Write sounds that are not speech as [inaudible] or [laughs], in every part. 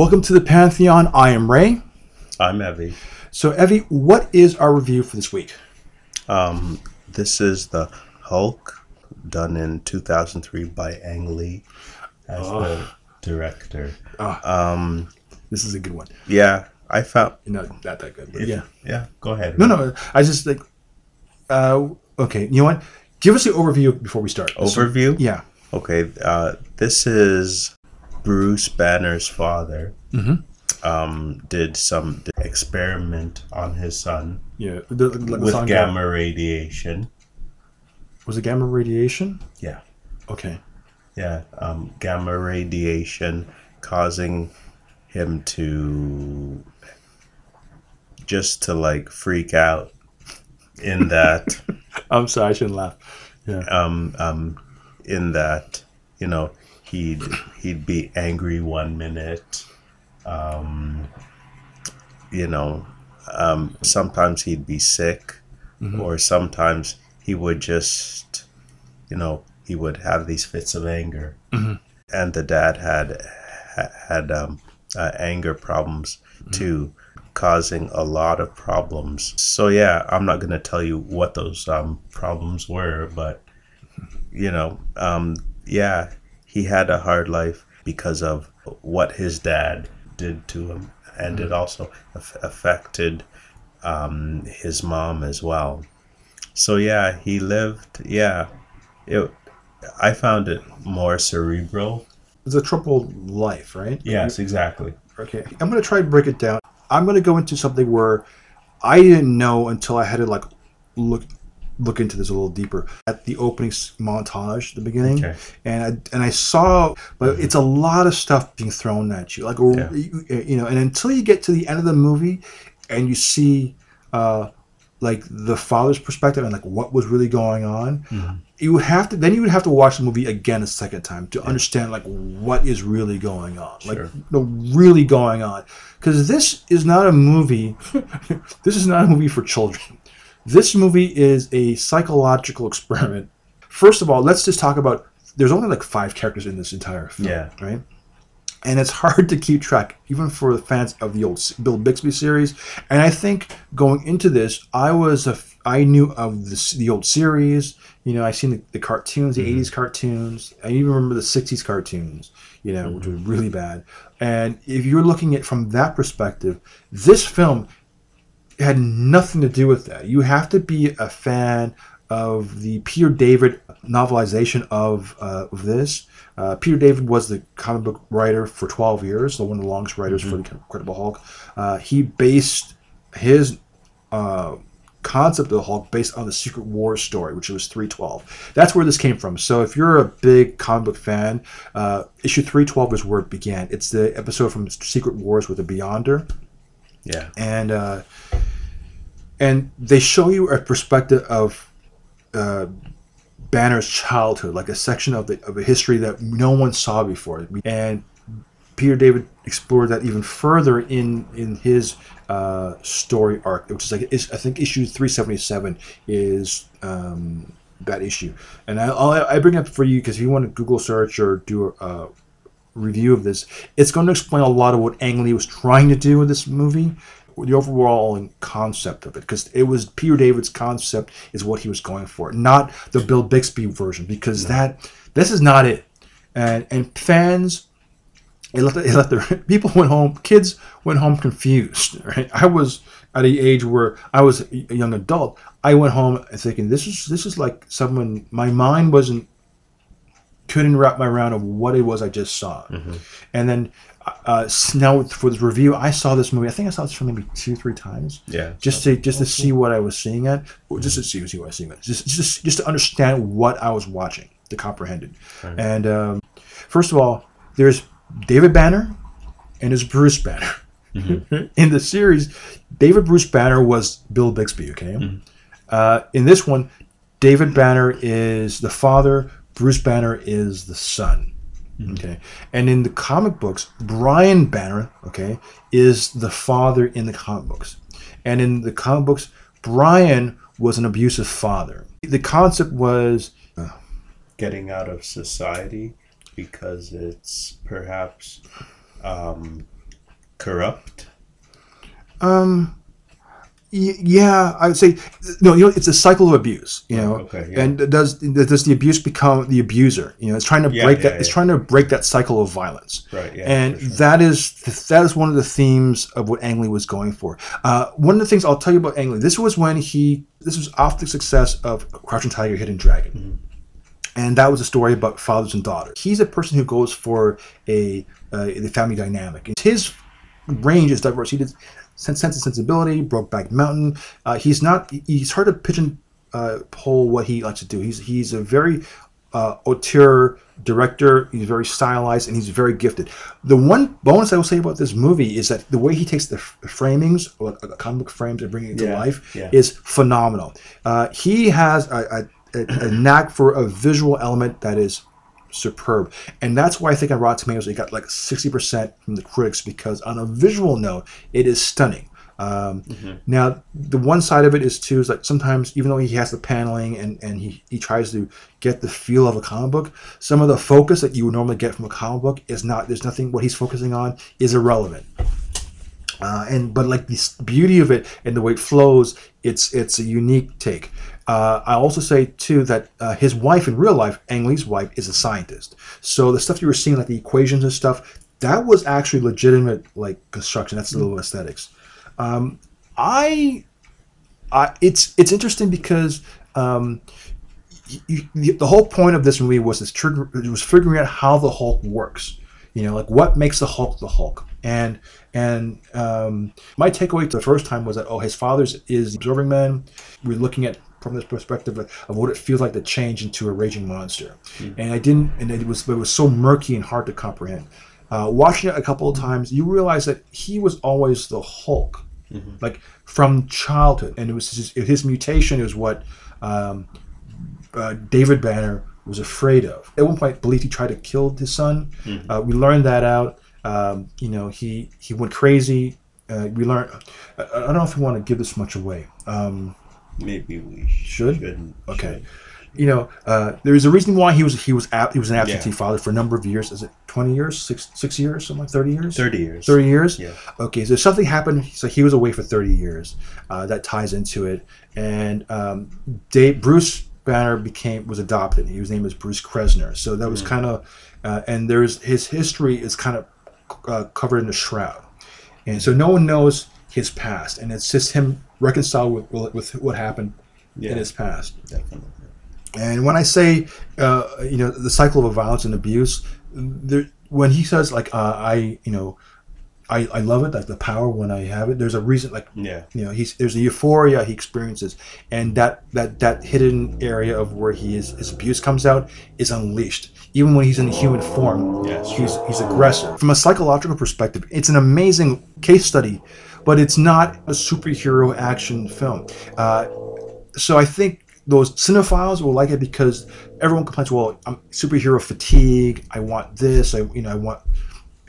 Welcome to the Pantheon. I am Ray. I'm Evie. So, Evie, what is our review for this week? Um, this is the Hulk, done in 2003 by Ang Lee as the director. Um, This is a good one. yeah, I found. Not not that good, but yeah. Yeah, go ahead. No, no. I just like. Uh, okay, you know what? Give us the overview before we start. Overview? Yeah. Okay, uh, this is Bruce Banner's father. Um, did some experiment on his son Yeah. The, the, with gamma radiation. Was it gamma radiation? Yeah. Okay. Yeah, um, gamma radiation causing him to just to like freak out in that [laughs] I'm sorry, I shouldn't laugh. Yeah. um um in that you know he'd he'd be angry one minute um you know um sometimes he'd be sick or sometimes he would just you know he would have these fits of anger. And the dad had had um, uh, anger problems too causing a lot of problems. So yeah i'm not going to tell you what those um, problems were but you know um, yeah he had a hard life because of what his dad did to him and it also aff- affected um, his mom as well so yeah he lived yeah it i found it more cerebral It's a troubled life, right? yes exactly Okay. I'm going to try to break it down. I'm going to go into something where I didn't know until I had to like look look into this a little deeper. At the opening montage the beginning Okay. and I, and I saw but it's a lot of stuff being thrown at you. Like Yeah. you, you know and until you get to the end of the movie and you see uh like the father's perspective and like what was really going on you would have to then you would have to watch the movie again a second time to understand like what is really going on. Like Sure. no really going on. Because this is not a movie [laughs] this is not a movie for children this movie is a psychological [laughs] experiment. First of all let's just talk about there's only like five characters in this entire film Yeah. right? And it's hard to keep track even for the fans of the old bill bixby series. And i think going into this i was a I knew of the, the old series. You know i seen the, the cartoons the mm-hmm. 80s cartoons. I even remember the 60s cartoons you know which mm-hmm. was really bad. And if you're looking at from that perspective this film had nothing to do with that. You have to be a fan of the Peter David novelization of, uh, of this. Uh, Peter David was the comic book writer for 12 years, so one of the longest writers for the Incredible Hulk. Uh, he based his uh, concept of the Hulk based on the Secret Wars story, which was 312. That's where this came from. So if you're a big comic book fan, uh, issue 312 is where it began. It's the episode from Secret Wars with the Beyonder yeah and uh, and they show you a perspective of uh, Banner's childhood, like a section of the of a history that no one saw before. And Peter David explored that even further in in his uh, story arc, which is like I think issue three seventy seven is. Um, that issue, and I, I'll, I bring it up for you because if you want to Google search or do a review of this, it's going to explain a lot of what Ang Lee was trying to do with this movie, the overall concept of it, because it was Peter David's concept is what he was going for, not the Bill Bixby version, because that this is not it, and and fans. It let, the, it let the [laughs] people went home. Kids went home confused. [laughs] Right? I was at the age where I was a young adult. I went home thinking this is this is like someone. My mind wasn't couldn't wrap my around of what it was I just saw. And then uh, now for this review, I saw this movie. I think I saw this for maybe two, three times. Yeah. Just to just to see what I was seeing at, or just to see, see what I was seeing at, just just just to understand what I was watching, to comprehend it. And um, first of all, there's David Banner, and there's Bruce Banner. [laughs] in the series, David Bruce Banner was Bill Bixby. Okay. Uh, in this one, David Banner is the father. Bruce Banner is the son. Okay. And in the comic books, Brian Banner, okay, is the father in the comic books. And in the comic books, Brian was an abusive father. The concept was getting out of society because it's perhaps um, corrupt? Um, yeah, I would say no. You know, it's a cycle of abuse. You know, Okay, yeah. and does does the abuse become the abuser? You know, it's trying to Yeah, break yeah, that. It's trying to break that cycle of violence. Right. Yeah. and sure. that is that is one of the themes of what Ang Lee was going for. Uh, one of the things I'll tell you about Ang Lee. This was when he. This was after the success of Crouching Tiger, Hidden Dragon, Mm-hmm. and that was a story about fathers and daughters. He's a person who goes for a uh, the family dynamic. His range is diverse. He did Sense and Sensibility, Brokeback Mountain. Uh, he's not. He's hard to pigeon uh, what he likes to do. He's he's a very uh, auteur director. He's very stylized and he's very gifted. The one bonus I will say about this movie is that the way he takes the f- framings, or uh, comic book frames, and bringing it to Yeah, life yeah. is phenomenal. Uh, he has a, a, a, a knack for a visual element that is superb, and that's why I think on Rotten Tomatoes it got like sixty percent from the critics because on a visual note, it is stunning. Um, Now, the one side of it is too is like sometimes even though he has the paneling and, and he, he tries to get the feel of a comic book, some of the focus that you would normally get from a comic book is not. There's nothing. What he's focusing on is irrelevant. Uh, and but like the beauty of it and the way it flows, it's it's a unique take. Uh, I also say too that uh, his wife in real life, Ang Lee's wife, is a scientist. So the stuff you were seeing, like the equations and stuff, that was actually legitimate like construction. That's a little aesthetics. Um, I, I, it's it's interesting because um, you, you, the whole point of this movie was this trigger it was figuring out how the Hulk works. You know, like what makes the Hulk the Hulk. And and um, my takeaway to the first time was that oh, his father's is the observing man. We're looking at from this perspective of, of what it feels like to change into a raging monster. And I didn't, and it was it was so murky and hard to comprehend. Uh, watching it a couple of times, you realize that he was always the Hulk, like from childhood, and it was his, his mutation is what um, uh, David Banner was afraid of. At one point, believed he tried to kill his son. Uh, we learned that out. Um, you know, he he went crazy. Uh, we learned. I, I don't know if we want to give this much away. Um, Maybe we Should? shouldn't. okay. You know, uh, there is a reason why he was he was ab- he was an absentee Yeah. father for a number of years. Is it twenty years, six six years, something like thirty years? 30 years. 30 years? Yeah. Okay, so something happened. So he was away for 30 years. Uh, that ties into it. And um, Dave, Bruce Banner became was adopted. His name is Bruce Krenzler. So that was kind of, uh, and there's his history is kind of uh, covered in a shroud, and so no one knows his past, and it's just him reconciled with with, what happened Yeah. in his past. Definitely. And when I say, uh, you know, the cycle of violence and abuse, there, when he says like, uh, I, you know, I, I love it, like the power when I have it. There's a reason, like, Yeah. you know, he's there's a euphoria he experiences, and that that that hidden area of where he is his abuse comes out is unleashed. Even when he's in a human form, Yes. he's he's aggressive. From a psychological perspective, it's an amazing case study, but it's not a superhero action film. Uh, so I think those cinephiles will like it because everyone complains, well, I'm superhero fatigue. I want this. I you know I want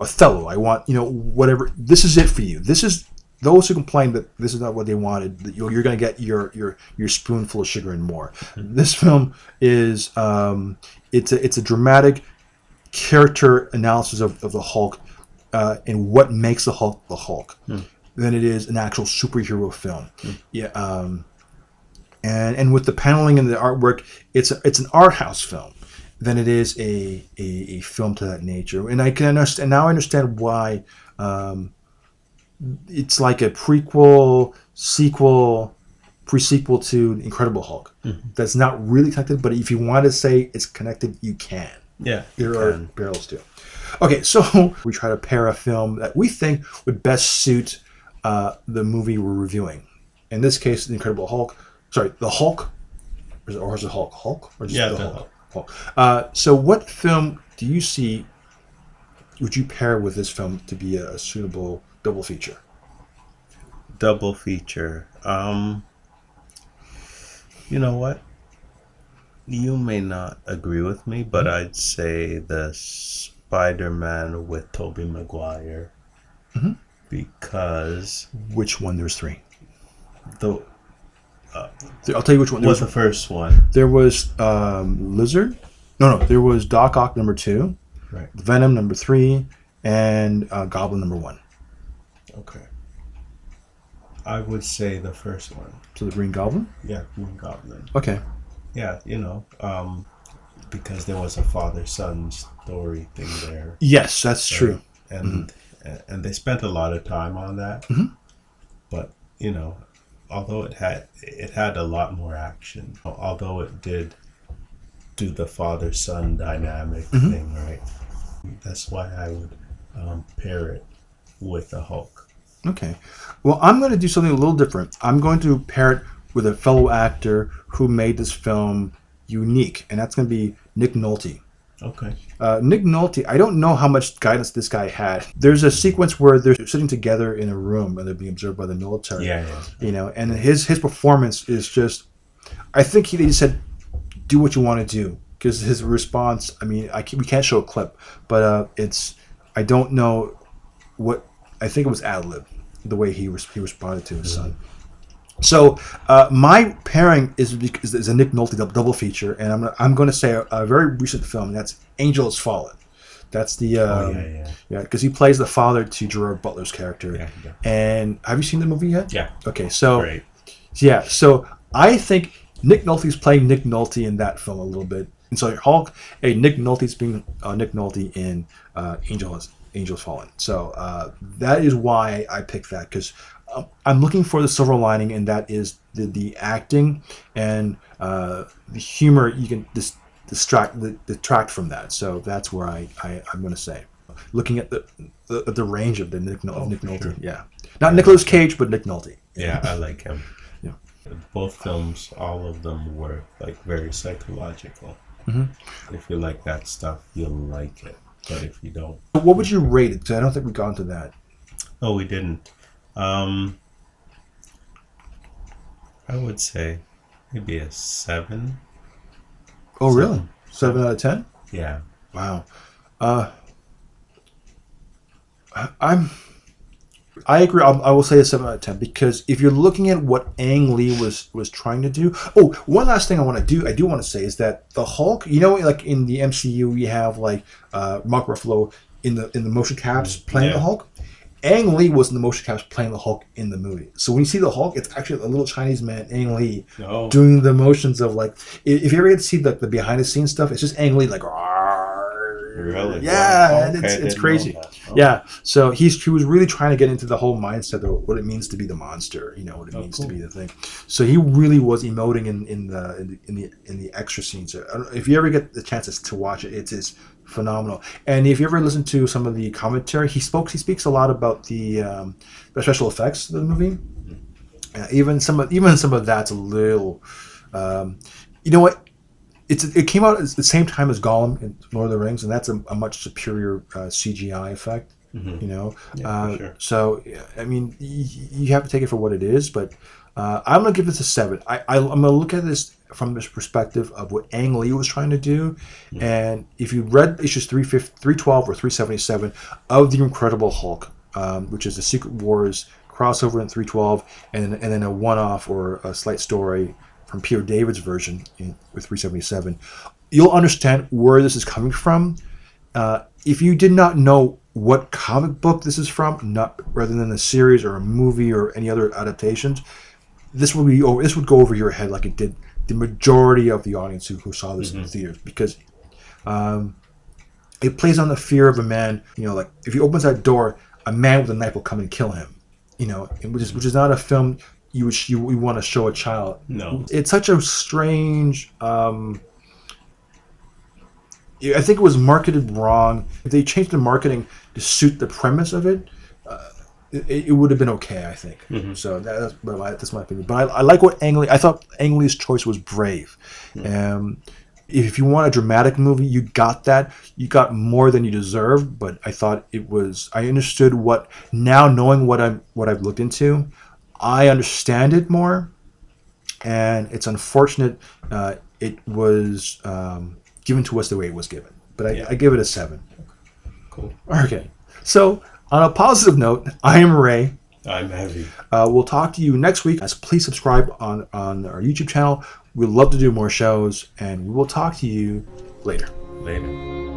Othello. I want you know whatever. This is it for you. This is those who complain that this is not what they wanted. That you're, you're going to get your your your spoonful of sugar and more. This film is um, it's a it's a dramatic character analysis of, of the Hulk uh, and what makes the Hulk the Hulk than it is an actual superhero film. Yeah. Um, and and with the paneling and the artwork, it's a, it's an art house film than it is a, a, a film to that nature. And I can understand now. I understand why um, it's like a prequel, sequel, pre-sequel to Incredible Hulk. That's not really connected, but if you want to say it's connected, you can. Yeah. There are barrels too. Okay, [laughs] so we try to pair a film that we think would best suit uh, the movie we're reviewing. In this case, The Incredible Hulk. Sorry, The Hulk. Or is it, or is it Hulk? Hulk? Or just Yeah, The The Hulk? Hulk. Uh, so, what film do you see would you pair with this film to be a, a suitable double feature? double feature. Um, you know what? You may not agree with me, but I'd say the Spider-Man with Tobey Maguire Mhm. Because Which one? There's three. the I'll tell you which one. There was the first one. there was um, Lizard. No, no. There was Doc Ock number two. Right. Venom number three, and uh, Goblin number one. Okay. I would say the first one. So the Green Goblin. Yeah, Green Goblin. Okay. Yeah, you know, um, because there was a father son story thing there. Yes, that's true. and and they spent a lot of time on that. Mhm. But you know, although it had it had a lot more action, although it did do the father son dynamic Mhm. thing, right? That's why I would um, pair it with the Hulk. Okay. Well, I'm going to do something a little different. I'm going to pair it with a fellow actor who made this film unique, and that's going to be Nick Nolte. Okay. Uh, Nick Nolte, I don't know how much guidance this guy had. There's a sequence where they're sitting together in a room and they're being observed by the military. Yeah, yeah. You know, and his his performance is just. I think he, he said, "Do what you want to do," because his response. I mean, I can, we can't show a clip, but uh, it's. I don't know what. I think it was ad lib, the way he res- he responded to his son. So uh, my pairing is is a Nick Nolte double feature, and I'm I'm going to say a, a very recent film. and That's Angel Has Fallen. That's the Oh um, yeah, yeah, yeah because he plays the father to Gerard Butler's character. yeah, yeah. And have you seen the movie yet? Yeah. Okay, so Great. yeah, so I think Nick Nolte's playing Nick Nolte in that film a little bit, and so Hulk, hey, Nick Nolte's being uh, Nick Nolte in uh, Angel Has, Angels Fallen. So uh, that is why I picked that because I'm looking for the silver lining, and that is the the acting and uh, the humor. You can dis- distract the, detract from that. So that's where I, I I'm going to say, looking at the, the the range of the Nick, Nol- Oh, Nick Nolte, sure. yeah, not Nicolas Cage, but Nick Nolte. Yeah, I like him. [laughs] Yeah. Both films, all of them were like very psychological. Mhm. If you like that stuff, you'll like it. But if you don't, What would you rate it? Because I don't think we've gone to that. oh, we didn't. Um, I would say maybe a seven. Oh, really? Seven. Seven out of ten? Yeah. Wow. Uh, I- I'm. I agree. I'll, I will say a seven out of ten because if you're looking at what Ang Lee was was trying to do. Oh, one last thing I want to do. I do want to say is that the Hulk. You know, like in the MCU, we have like uh, Mark Ruffalo in the in the motion caps playing Yeah. the Hulk. Ang Lee was in the motion capture playing the Hulk in the movie. So when you see the Hulk, it's actually a little Chinese man, Ang Lee, doing the motions of like if you ever get to see the, the behind the scenes stuff, it's just Ang Lee like Really? yeah, Wow. Okay, it's it's crazy. Oh. Yeah, so he's he was really trying to get into the whole mindset of what it means to be the monster. You know what it Oh, means cool. to be the thing. So he really was emoting in, in the in the in the in the extra scenes. If you ever get the chances to watch it, it is phenomenal. And if you ever listen to some of the commentary, he spoke he speaks a lot about the um, the special effects of the movie. Uh, even some of even some of that's a little. Um, you know what? It's it came out at the same time as Gollum in Lord of the Rings, and that's a, a much superior uh, CGI effect. Mhm. You know, Yeah, uh, sure. so I mean, y- you have to take it for what it is. But uh, I'm gonna give this a seven. I, I I'm gonna look at this from this perspective of what Ang Lee was trying to do, and if you read issues 350 312 or 377 of the Incredible Hulk, um, which is the Secret Wars crossover in 312, and and then a one-off or a slight story from Peter David's version in, with 377, you'll understand where this is coming from. Uh, if you did not know what comic book this is from, not rather than a series or a movie or any other adaptations, this would be over, this would go over your head like it did the majority of the audience who, who saw this in the theaters because um, it plays on the fear of a man. You know, like if he opens that door, a man with a knife will come and kill him. You know, which is which is not a film you would you, you want to show a child. No. It's such a strange. Um, I think it was marketed wrong. If they changed the marketing to suit the premise of it, uh, it, it would have been okay. I think. Mhm. So that, that's, but my, that's my opinion. But I, I like what Ang Lee. I thought Ang Lee's choice was brave. Um, if you want a dramatic movie, you got that. You got more than you deserved. But I thought it was. I understood what now, knowing what I'm what I've looked into, I understand it more. And it's unfortunate uh, it was um, given to us the way it was given. But I, Yeah. I give it a seven. Cool. Okay. So on a positive note, I am Ray. I'm Evie. Uh, we'll talk to you next week. As please subscribe on on our YouTube channel. We'd love to do more shows, and we will talk to you later. Later.